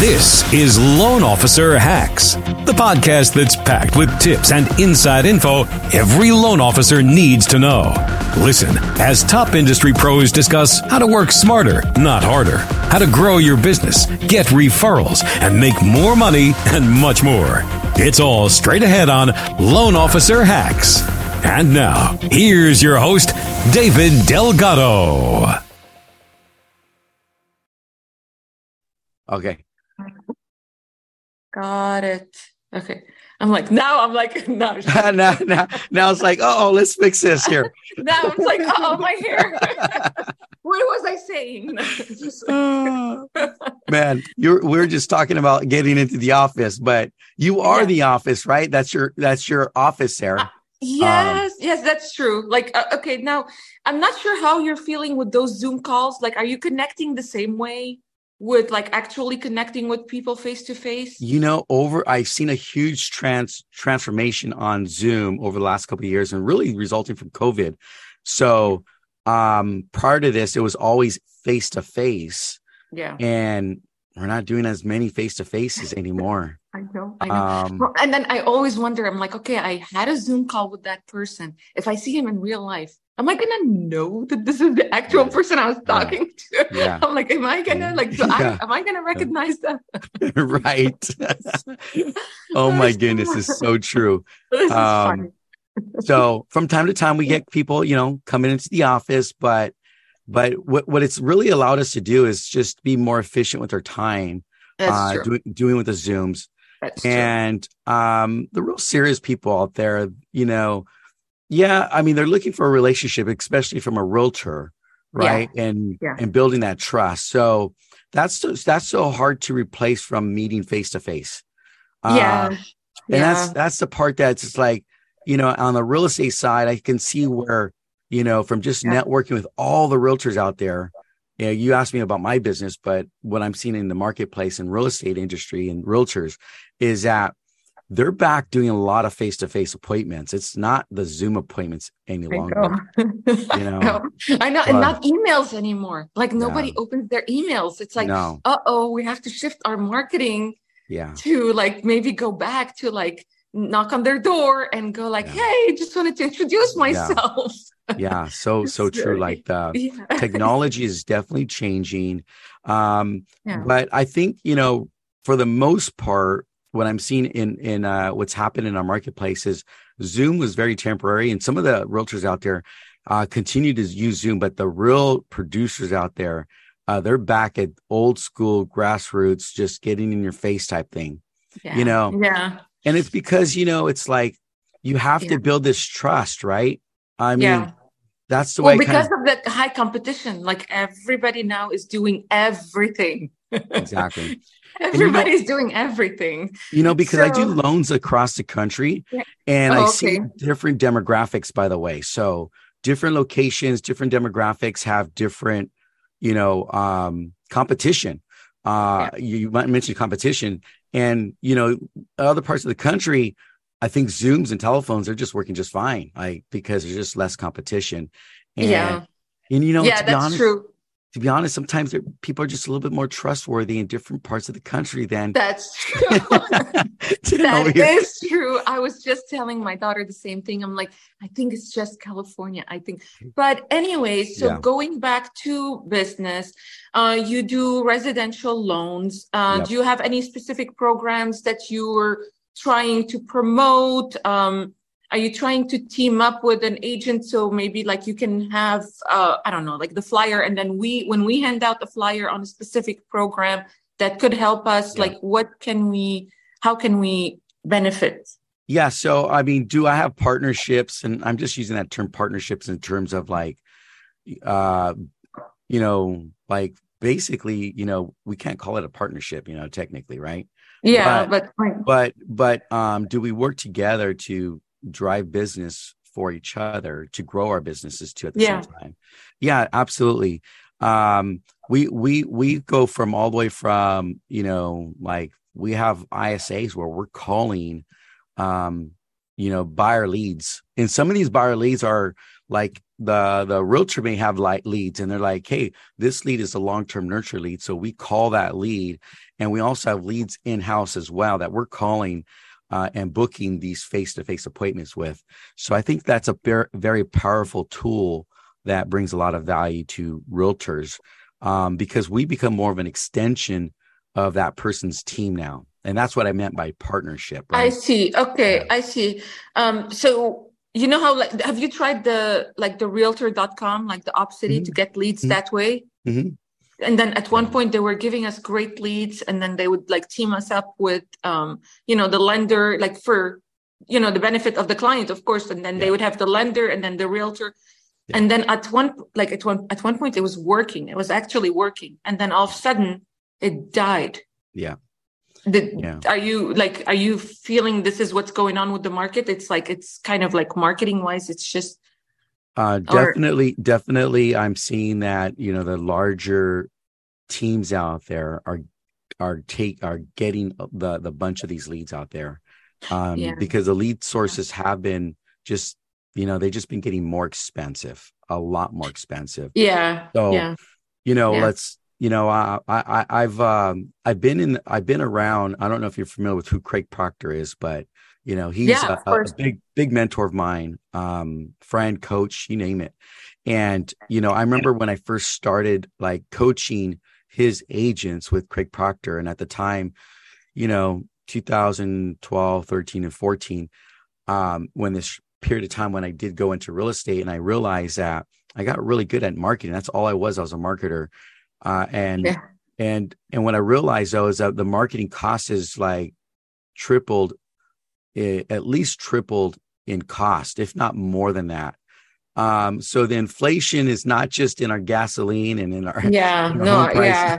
This is Loan Officer Hacks, the podcast that's packed with tips and inside info every loan officer needs to know. Listen as top industry pros discuss how to work smarter, not harder, how to grow your business, get referrals, and make more money, and much more. It's all straight ahead on Loan Officer Hacks. And now, here's your host, David Delgado. Okay. Got it. Okay. I'm like, now I'm like, no. now, now, now it's like, oh, let's fix this here. now I'm like, oh, my hair. what was I saying? Man, you're we're just talking about getting into the office, but you are Yeah. the office, right? That's your that's your office there. Uh, yes, yes, that's true. Like, uh, okay, now I'm not sure how you're feeling with those Zoom calls. Like, are you connecting the same way with like actually connecting with people face to face? You know, over I've seen a huge trans transformation on Zoom over the last couple of years and really resulting from COVID. So um prior to this, it was always face to face Yeah, and we're not doing as many face to faces anymore. I know. I know. Um Well, and then I always wonder, I'm like, okay, I had a Zoom call with that person. If I see him in real life, am I gonna know that this is the actual Yeah. person I was talking to? Yeah. I'm like, am I gonna like do Yeah. I am I gonna recognize them? right. oh my goodness, it's so true. This is Um, funny. so from time to time we get people you know coming into the office but but what, what it's really allowed us to do is just be more efficient with our time uh doing, doing with the zooms That's and um the real serious people out there you know yeah i mean they're looking for a relationship especially from a realtor Yeah. right and Yeah. and building that trust so that's so, that's so hard to replace from meeting face to face yeah. and yeah. that's that's the part that's just like you know on the real estate side i can see where you know from just Yeah. networking with all the realtors out there you know you asked me about my business but what i'm seeing in the marketplace and real estate industry and realtors is that they're back doing a lot of face-to-face appointments it's not the zoom appointments any I longer know. you know I know. Know, and not emails anymore. Like nobody opens their emails. It's like, no uh oh, we have to shift our marketing yeah to like maybe go back to like knock on their door and go like, Yeah. hey, just wanted to introduce myself. Yeah so so true like the Yeah. technology is definitely changing um Yeah. but i think you know for the most part what i'm seeing in in uh what's happened in our marketplace is zoom was very temporary and some of the realtors out there uh continue to use zoom but the real producers out there uh they're back at old school grassroots just getting in your face type thing Yeah. you know Yeah. and it's because you know it's like you have to build this trust right i mean Yeah. that's the Well, way kind because of the high competition, like everybody now is doing everything. of, exactly you know- Everybody's doing everything. You know, because I do loans across the country Yeah. and Oh, I see different demographics, by the way. So different locations, different demographics have different, you know, um, competition. Uh, you, you might mention competition and, you know, other parts of the country, I think Zooms and telephones are just working just fine. Like, because there's just less competition. And, yeah. and, you know, yeah, to be that's honest, true. to be honest, sometimes people are just a little bit more trustworthy in different parts of the country than, That's true. That is true. I was just telling my daughter the same thing. I'm like, I think it's just California. I think. But anyway, so Yeah. going back to business, uh, you do residential loans. Uh, Yep. Do you have any specific programs that you were trying to promote? Um, are you trying to team up with an agent so maybe like you can have uh, I don't know like the flyer and then we when we hand out the flyer on a specific program that could help us Yeah. like what can we how can we benefit Yeah. So, I mean, do I have partnerships? And I'm just using that term partnerships in terms of like, uh, you know, like basically, you know, we can't call it a partnership, you know, technically, right? Yeah but, But, but, um, do we work together to drive business for each other to grow our businesses too at the Yeah. same time? Yeah, absolutely. Um, we, we, we go from all the way from, you know, like we have ISAs where we're calling, um, you know, buyer leads. And some of these buyer leads are like the the realtor may have light leads and they're like hey this lead is a long-term nurture lead so we call that lead and we also have leads in-house as well that we're calling uh, and booking these face-to-face appointments with so i think that's a very, very powerful tool that brings a lot of value to realtors um, because we become more of an extension of that person's team now and that's what i meant by partnership right? i see okay yeah. i see um, so you know how like have you tried the like the realtor.com like the opcity mm-hmm. to get leads mm-hmm. that way mm-hmm. And then at one point they were giving us great leads and then they would like team us up with um you know the lender like for you know the benefit of the client of course and then yeah. they would have the lender and then the realtor. Yeah. and then at one like at one at one point it was working. It was actually working. And then all of a sudden it died. Yeah. The, yeah. are you like are you feeling this is what's going on with the market? It's like it's kind of like marketing wise it's just uh definitely or... definitely i'm seeing that you know the larger teams out there are are take are getting the the bunch of these leads out there um yeah. because the lead sources have been just you know they've just been getting more expensive a lot more expensive yeah so yeah. you know yeah. let's you know, I, I I've um I've been in I've been around. I don't know if you're familiar with who Craig Proctor is, but you know, he's yeah, a, a, big big mentor of mine, um, friend, coach, you name it. And you know, I remember when I first started like coaching his agents with Craig Proctor, and at the time, you know, 2012, 13, and 14, um, when this period of time when I did go into real estate, and I realized that I got really good at marketing. That's all I was. I was a marketer uh, and yeah. and and what I realized though is that the marketing cost is like tripled, at least tripled in cost, if not more than that. Um, so the inflation is not just in our gasoline and in our yeah, in our no, yeah.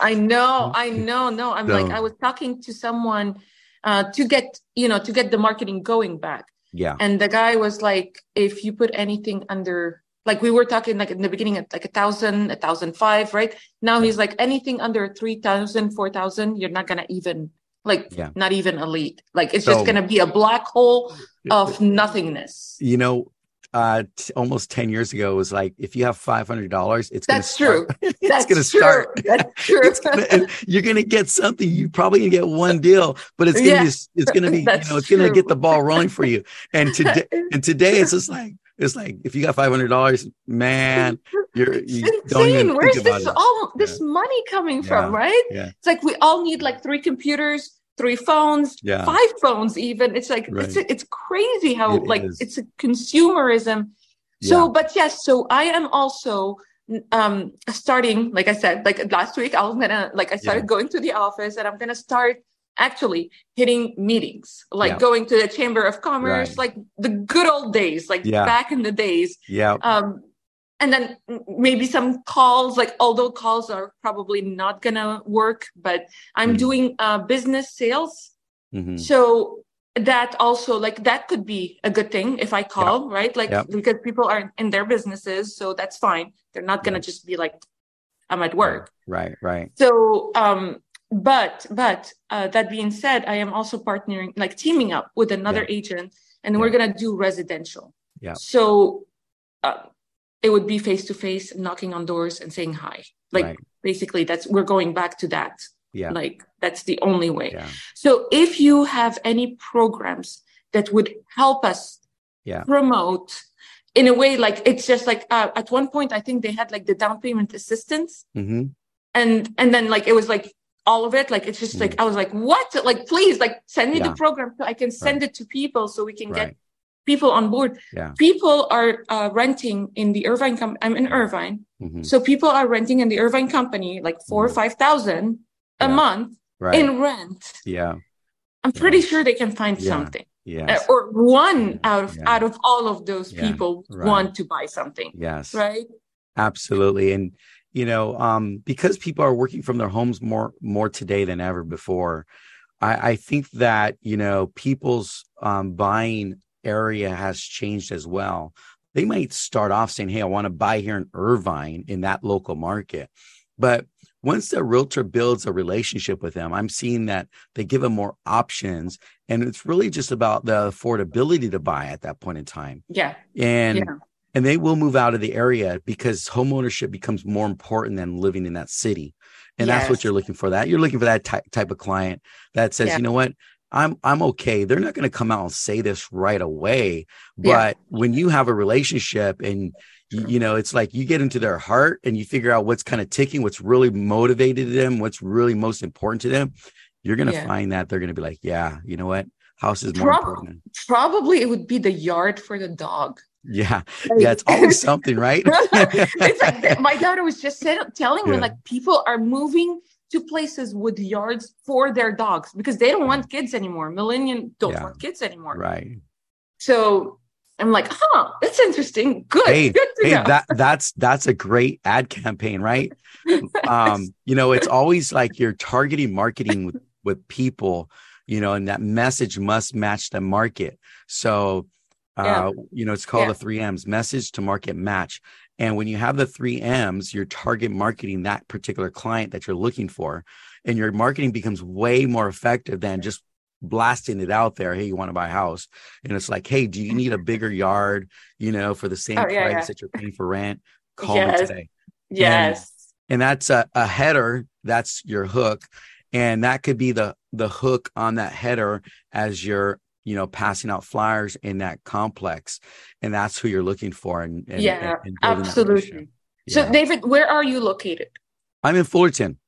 I know, I know, no. I'm so, like I was talking to someone uh to get you know to get the marketing going back. Yeah. And the guy was like, if you put anything under like we were talking like in the beginning at like a thousand, a thousand five, right? Now he's like anything under three thousand, four thousand, you're not gonna even like yeah. not even elite. Like it's so, just gonna be a black hole of nothingness. You know, uh t- almost 10 years ago was like if you have $500 it's that's true that's gonna start that's true gonna, you're gonna get something you probably gonna get one deal but it's gonna yeah, be it's gonna be you know it's true. gonna get the ball rolling for you and today and today it's just like it's like if you got five hundred dollars, man, you're you insane. Where's this it. all this yeah. money coming yeah. from? Right? Yeah. It's like we all need like three computers, three phones, yeah. five phones, even. It's like right. it's it's crazy how it like is. it's a consumerism. So, yeah. but yes, so I am also um starting, like I said, like last week, I was gonna like I started going to the office and I'm gonna start actually hitting meetings, like yeah. going to the Chamber of Commerce, right. like the good old days, like yeah. back in the days. Yeah. Um, and then maybe some calls, like although calls are probably not gonna work, but I'm mm-hmm. doing uh, business sales. Mm-hmm. So that also like that could be a good thing if I call, yeah. right? Like because people are in their businesses, so that's fine. They're not gonna just be like, I'm at work. Right, right. So um but but uh, that being said i am also partnering like teaming up with another yeah. agent and yeah. we're gonna do residential yeah so uh, it would be face to face knocking on doors and saying hi like right. basically that's we're going back to that yeah like that's the only way yeah. so if you have any programs that would help us yeah. promote in a way like it's just like uh, at one point i think they had like the down payment assistance mm-hmm. and and then like it was like all of it. Like it's just mm. like I was like, what? Like please, like send me yeah. the program so I can send right. it to people so we can right. get people on board. Yeah. People are uh, renting in the Irvine. Com- I'm in Irvine, mm-hmm. so people are renting in the Irvine company like 4 mm-hmm. or five thousand a yeah. month right. in rent. Yeah, I'm pretty sure they can find something. Yes. Uh, or one out of out of all of those people want to buy something. Yes. Right. Absolutely, and you know um, because people are working from their homes more more today than ever before i, I think that you know people's um, buying area has changed as well they might start off saying hey i want to buy here in irvine in that local market but once the realtor builds a relationship with them i'm seeing that they give them more options and it's really just about the affordability to buy at that point in time yeah and yeah. and they will move out of the area because homeownership becomes more important than living in that city and yes. that's what you're looking for that you're looking for that ty- type of client that says yeah. you know what i'm i'm okay they're not going to come out and say this right away but yeah. when you have a relationship and you know it's like you get into their heart and you figure out what's kind of ticking what's really motivated them what's really most important to them you're going to yeah. find that they're going to be like yeah you know what house is more Pro- important probably it would be the yard for the dog yeah yeah it's always something right it's like my daughter was just said, telling yeah. me like people are moving to places with yards for their dogs because they don't want kids anymore millennium don't yeah. want kids anymore right so I'm like, huh, that's interesting. Good. Hey, good hey, know. that that's that's a great ad campaign, right? um, you know, it's always like you're targeting marketing with, with people, you know, and that message must match the market. So uh, yeah. you know, it's called yeah. the three M's message to market match. And when you have the three M's, you're target marketing that particular client that you're looking for. And your marketing becomes way more effective than just blasting it out there. Hey, you want to buy a house? And it's like, hey, do you need a bigger yard? You know, for the same oh, yeah, price yeah. that you're paying for rent? Call yes. me today. Yes. And, and that's a, a header. That's your hook, and that could be the the hook on that header as you're you know passing out flyers in that complex, and that's who you're looking for. And, and yeah, and, absolutely. So, yeah. David, where are you located? I'm in Fullerton.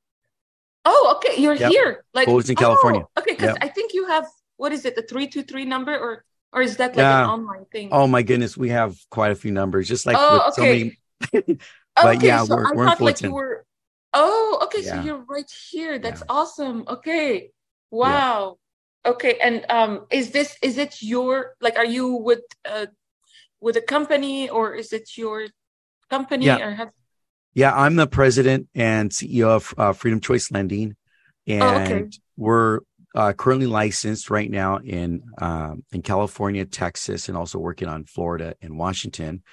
Oh, okay. You're yep. here. Like Fullerton, oh, California. Okay, because yep. I think you have what is it, the three two three number, or or is that like yeah. an online thing? Oh my goodness, we have quite a few numbers, just like oh, okay. So many... but okay, yeah, so we're, I we're thought like you were. Oh, okay. Yeah. So you're right here. That's awesome. Okay. Wow. Okay. And um, is this is it your like? Are you with uh with a company or is it your company or have yeah, I'm the president and CEO of uh, Freedom Choice Lending, and oh, okay. we're uh, currently licensed right now in um, in California, Texas, and also working on Florida and Washington.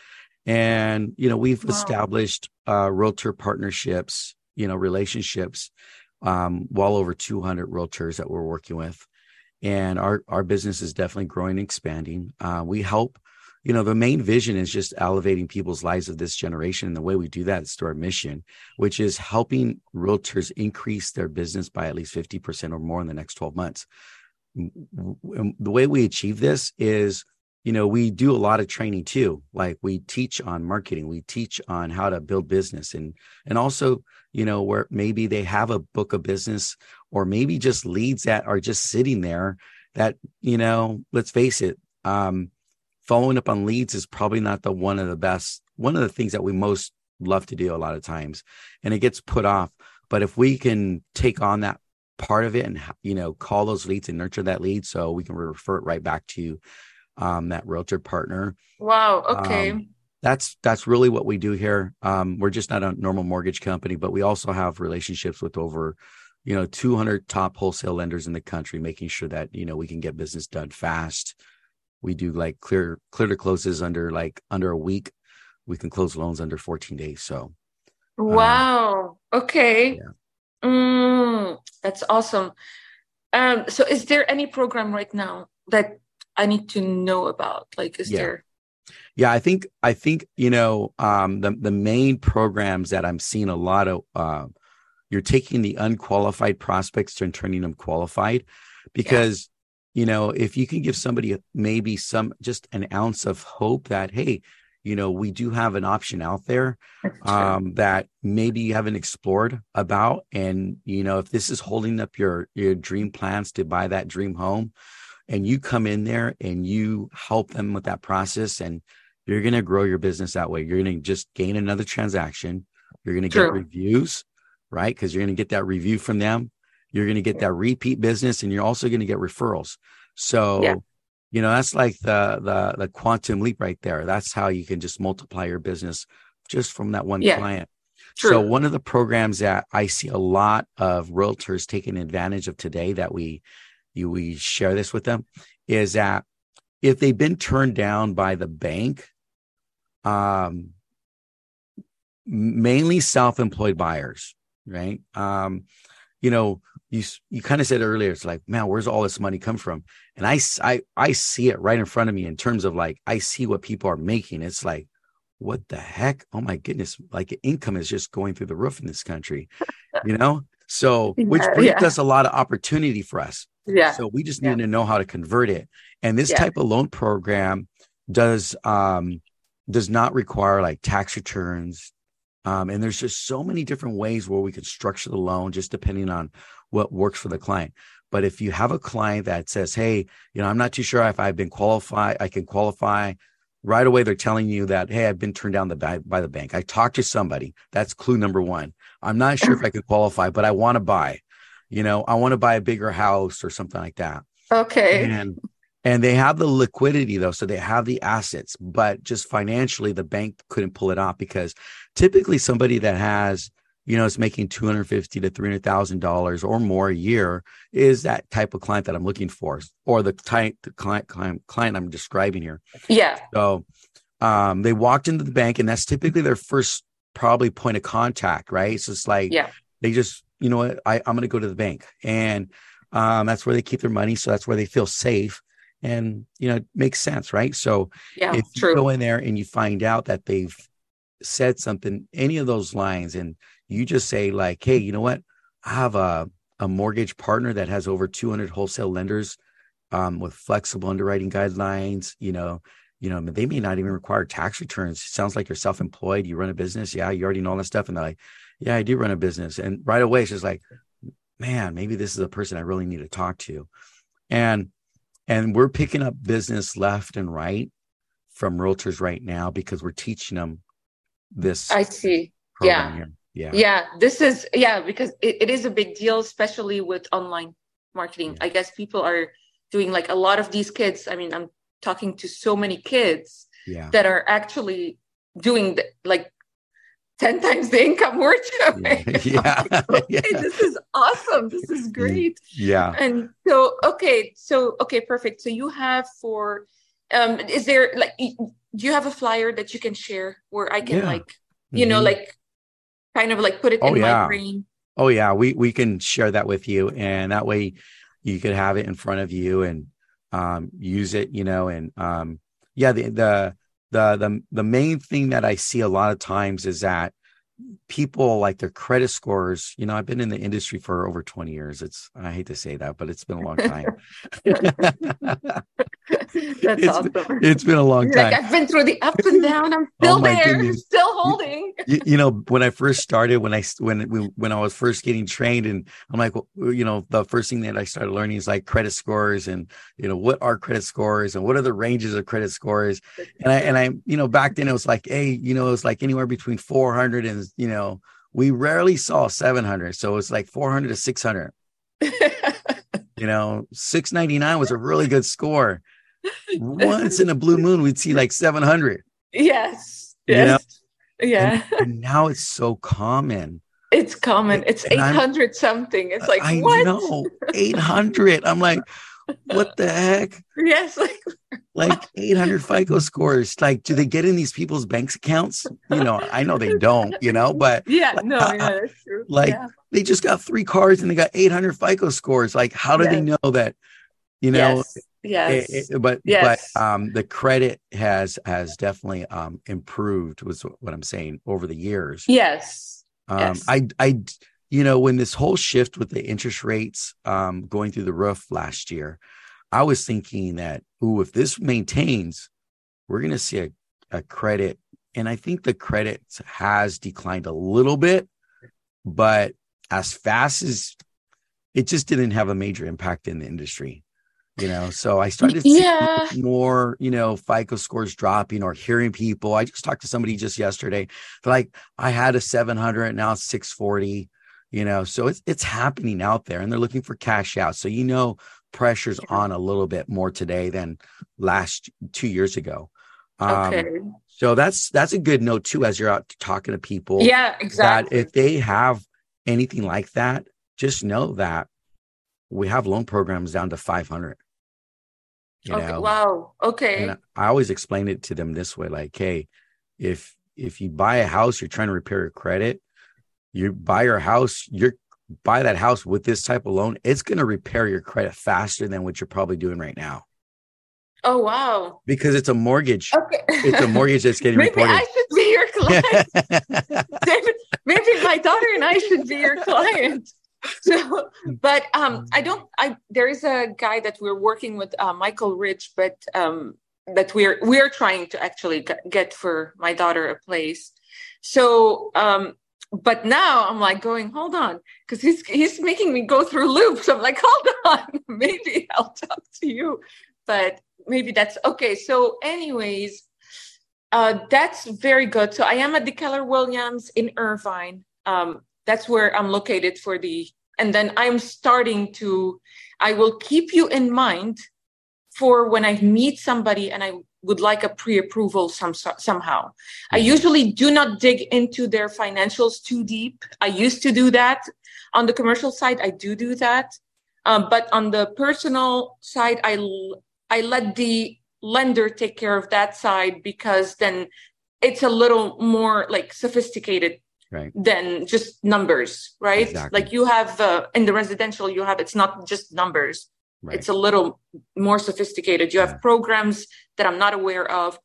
And you know, we've wow. established uh, realtor partnerships, you know, relationships, um, well over 200 realtors that we're working with, and our our business is definitely growing and expanding. Uh, we help you know the main vision is just elevating people's lives of this generation and the way we do that is through our mission which is helping realtors increase their business by at least 50% or more in the next 12 months the way we achieve this is you know we do a lot of training too like we teach on marketing we teach on how to build business and and also you know where maybe they have a book of business or maybe just leads that are just sitting there that you know let's face it um following up on leads is probably not the one of the best one of the things that we most love to do a lot of times and it gets put off. But if we can take on that part of it and you know call those leads and nurture that lead so we can refer it right back to um, that realtor partner. Wow okay. um, that's that's really what we do here. Um, we're just not a normal mortgage company but we also have relationships with over you know 200 top wholesale lenders in the country making sure that you know we can get business done fast. We do like clear clear to closes under like under a week. We can close loans under 14 days so uh, wow okay. yeah. mm, that's awesome. Um so is there any program right now that i need to know about like is yeah. there yeah i think i think you know um the the main programs that i'm seeing a lot of uh you're taking the unqualified prospects and turning them qualified because you know if you can give somebody maybe some just an ounce of hope that hey you know we do have an option out there um, that maybe you haven't explored about and you know if this is holding up your your dream plans to buy that dream home and you come in there and you help them with that process and you're going to grow your business that way you're going to just gain another transaction you're going to get reviews right because you're going to get that review from them you're going to get that repeat business and you're also going to get referrals. So, yeah. you know, that's like the, the, the quantum leap right there. That's how you can just multiply your business just from that one yeah. client. True. So one of the programs that I see a lot of realtors taking advantage of today that we, you, we share this with them is that if they've been turned down by the bank, um, mainly self-employed buyers, right? Um, you know, you you kind of said earlier, it's like, man, where's all this money come from? And I, I I see it right in front of me in terms of like I see what people are making. It's like, what the heck? Oh my goodness, like income is just going through the roof in this country, you know? So, which Yeah, brings yeah. us a lot of opportunity for us. Yeah. So we just Yeah. need to know how to convert it. And this Yeah. type of loan program does um does not require like tax returns. Um, and there's just so many different ways where we could structure the loan just depending on what works for the client. But if you have a client that says, Hey, you know, I'm not too sure if I've been qualified, I can qualify right away. They're telling you that, Hey, I've been turned down the by, by the bank. I talked to somebody. That's clue number one. I'm not sure if I could qualify, but I want to buy, you know, I want to buy a bigger house or something like that Okay. and and they have the liquidity though so they have the assets but just financially the bank couldn't pull it off because typically somebody that has you know is making 250 to 300 thousand dollars or more a year is that type of client that i'm looking for or the type the client client, client i'm describing here Yeah. so um they walked into the bank and that's typically their first probably point of contact right so it's like Yeah. they just you know what I, i'm going to go to the bank and um, that's where they keep their money so that's where they feel safe and you know it makes sense right so Yeah. if you True. go in there and you find out that they've said something any of those lines and you just say like hey you know what i have a, a mortgage partner that has over 200 wholesale lenders um, with flexible underwriting guidelines you know you know they may not even require tax returns sounds like you're self-employed you run a business yeah you already know all that stuff and they're like yeah i do run a business and right away it's just like man maybe this is a person i really need to talk to and and we're picking up business left and right from realtors right now because we're teaching them this I see. yeah. here. yeah Yeah. This is, yeah, because it, it is a big deal, especially with online marketing. Yeah. I guess people are doing like a lot of these kids. I mean, I'm talking to so many kids yeah that are actually doing the, like 10 times the income we're doing. yeah okay, yeah this is awesome. This is great. yeah And so, okay, so okay, perfect. So you have for, um, is there like, do you have a flyer that you can share where I can Yeah. like, you know, Mhm. like, kind of like put it Oh, in my brain? Oh yeah, we we can share that with you, and that way you could have it in front of you and um, use it. You know, and um, yeah, the the the the the main thing that I see a lot of times is that people like their credit scores. You know, I've been in the industry for over twenty years. It's I hate to say that, but it's been a long time. That's It's- awesome. it's been a long time. like I've been through the ups and downs. I'm Oh still my there, goodness. still holding. you, you know when i first started when i when when i was first getting trained and i'm like well, you know the first thing that i started learning is like credit scores and you know what are credit scores and what are the ranges of credit scores and i and i you know back then it was like hey you know it was like anywhere between 400 and you know we rarely saw 700 so it's like 400 to 600 you know 699 was a really good score once in a blue moon we'd see like 700 yes. You know? Yes. Yeah. and now it's so common It's common. It's And I'm- 800 something. It's like, I what? know 800. I'm like, what the heck? Yes. Like, Like 800 FICO scores. Like, do they get in these people's bank accounts? You know, I know they don't, you know, but yeah. Like, No, uh, yeah, that's true. like, yeah. they just got three cards and they got 800 FICO scores. Like, how do they know that, you know, yes. Yes. it- it- but, Yes. but, um, the credit has, has definitely, um, improved was what I'm saying over the years. yes. Um, Yes. I, I, you know, when this whole shift with the interest rates um, going through the roof last year, I was thinking that, ooh, if this maintains, we're going to see a, a credit. And I think the credit has declined a little bit, but as fast as it just didn't have a major impact in the industry, you know. So I started seeing Yeah. more, you know, FICO scores dropping or hearing people. I just talked to somebody just yesterday. Like, I had a 700, now it's 640, you know. So it's it's happening out there and they're looking for cash out. So you know pressure's on a little bit more today than last two years ago. Um Okay. so that's that's a good note too as you're out talking to people yeah. that Exactly. if they have anything like that, just know that we have loan programs down to 500. You okay. know, Wow. Okay. and I always explain it to them this way: like, hey, if if you buy a house, you're trying to repair your credit. You buy your house, you're buy that house with this type of loan. It's going to repair your credit faster than what you're probably doing right now oh wow. because it's a mortgage. Okay. It's a mortgage that's getting Maybe reported. I should David, maybe my daughter and I should be your client. So, but um, I don't. I there is a guy that we're working with, uh, Michael Rich, but um, that we're we're trying to actually get for my daughter a place. So, um, but now I'm like going, hold on, because he's he's making me go through loops. I'm like, hold on, maybe I'll talk to you, but maybe that's okay. So, anyways, uh, that's very good. So I am at the Keller Williams in Irvine. Um, that's where I'm located for the, and then I'm starting to, I will keep you in mind for when I meet somebody and I would like a pre-approval some, somehow. I mm-hmm. usually do not dig into their financials too deep. I used to do that on the commercial side. I do do that. Um, but on the personal side, I, I let the lender take care of that side because then it's a little more like sophisticated right. than just numbers, right? Exactly. Like you have uh, in the residential, you have it's not just numbers. Right. It's a little more sophisticated. You have yeah. programs that I'm not aware of.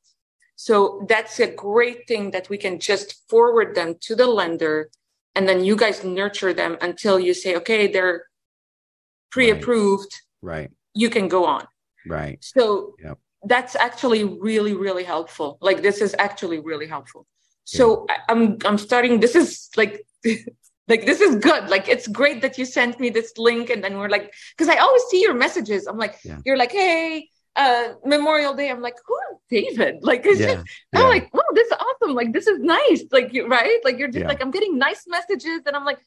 So that's a great thing that we can just forward them to the lender and then you guys nurture them until you say, okay, they're pre-approved. Right. right. You can go on. Right. So yep that's actually really really helpful like this is actually really helpful so yeah. i'm i'm starting this is like like this is good. Like it's great that you sent me this link and then we're like because i always see your messages. I'm like yeah. you're like hey uh memorial day. I'm like who david? Like it's yeah. just i'm like oh this is awesome. Like this is nice. Like you right? Like you're just like i'm getting nice messages and i'm like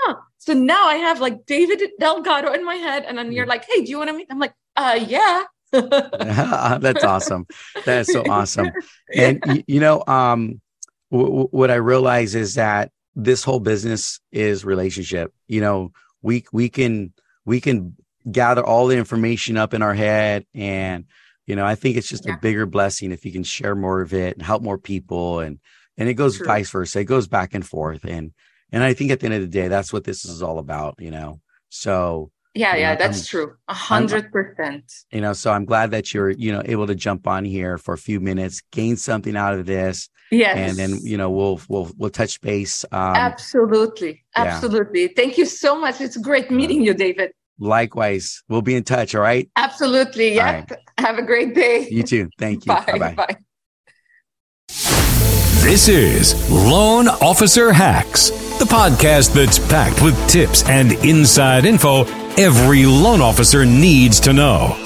huh. So now i have like david delgado in my head and then you're like hey do you want to meet? I'm like uh yeah. That's awesome. That's so awesome. And yeah. you know, um, w- what I realize is that this whole business is relationship. You know, we we can we can gather all the information up in our head, and you know, I think it's just yeah. a bigger blessing if you can share more of it and help more people, and and it goes True. vice versa. It goes back and forth, and and I think at the end of the day, that's what this is all about. You know, so yeah yeah know, that's I'm, true. A hundred percent. You know so i'm glad that you're you know able to jump on here for a few minutes gain something out of this yes and then you know we'll we'll we'll touch base um, absolutely absolutely. Yeah. thank you so much. It's great meeting you david. Likewise. We'll be in touch all right? Absolutely yeah right. have a great day. You too. Thank you. Bye bye, bye. This is Loan Officer Hacks, the podcast that's packed with tips and inside info every loan officer needs to know.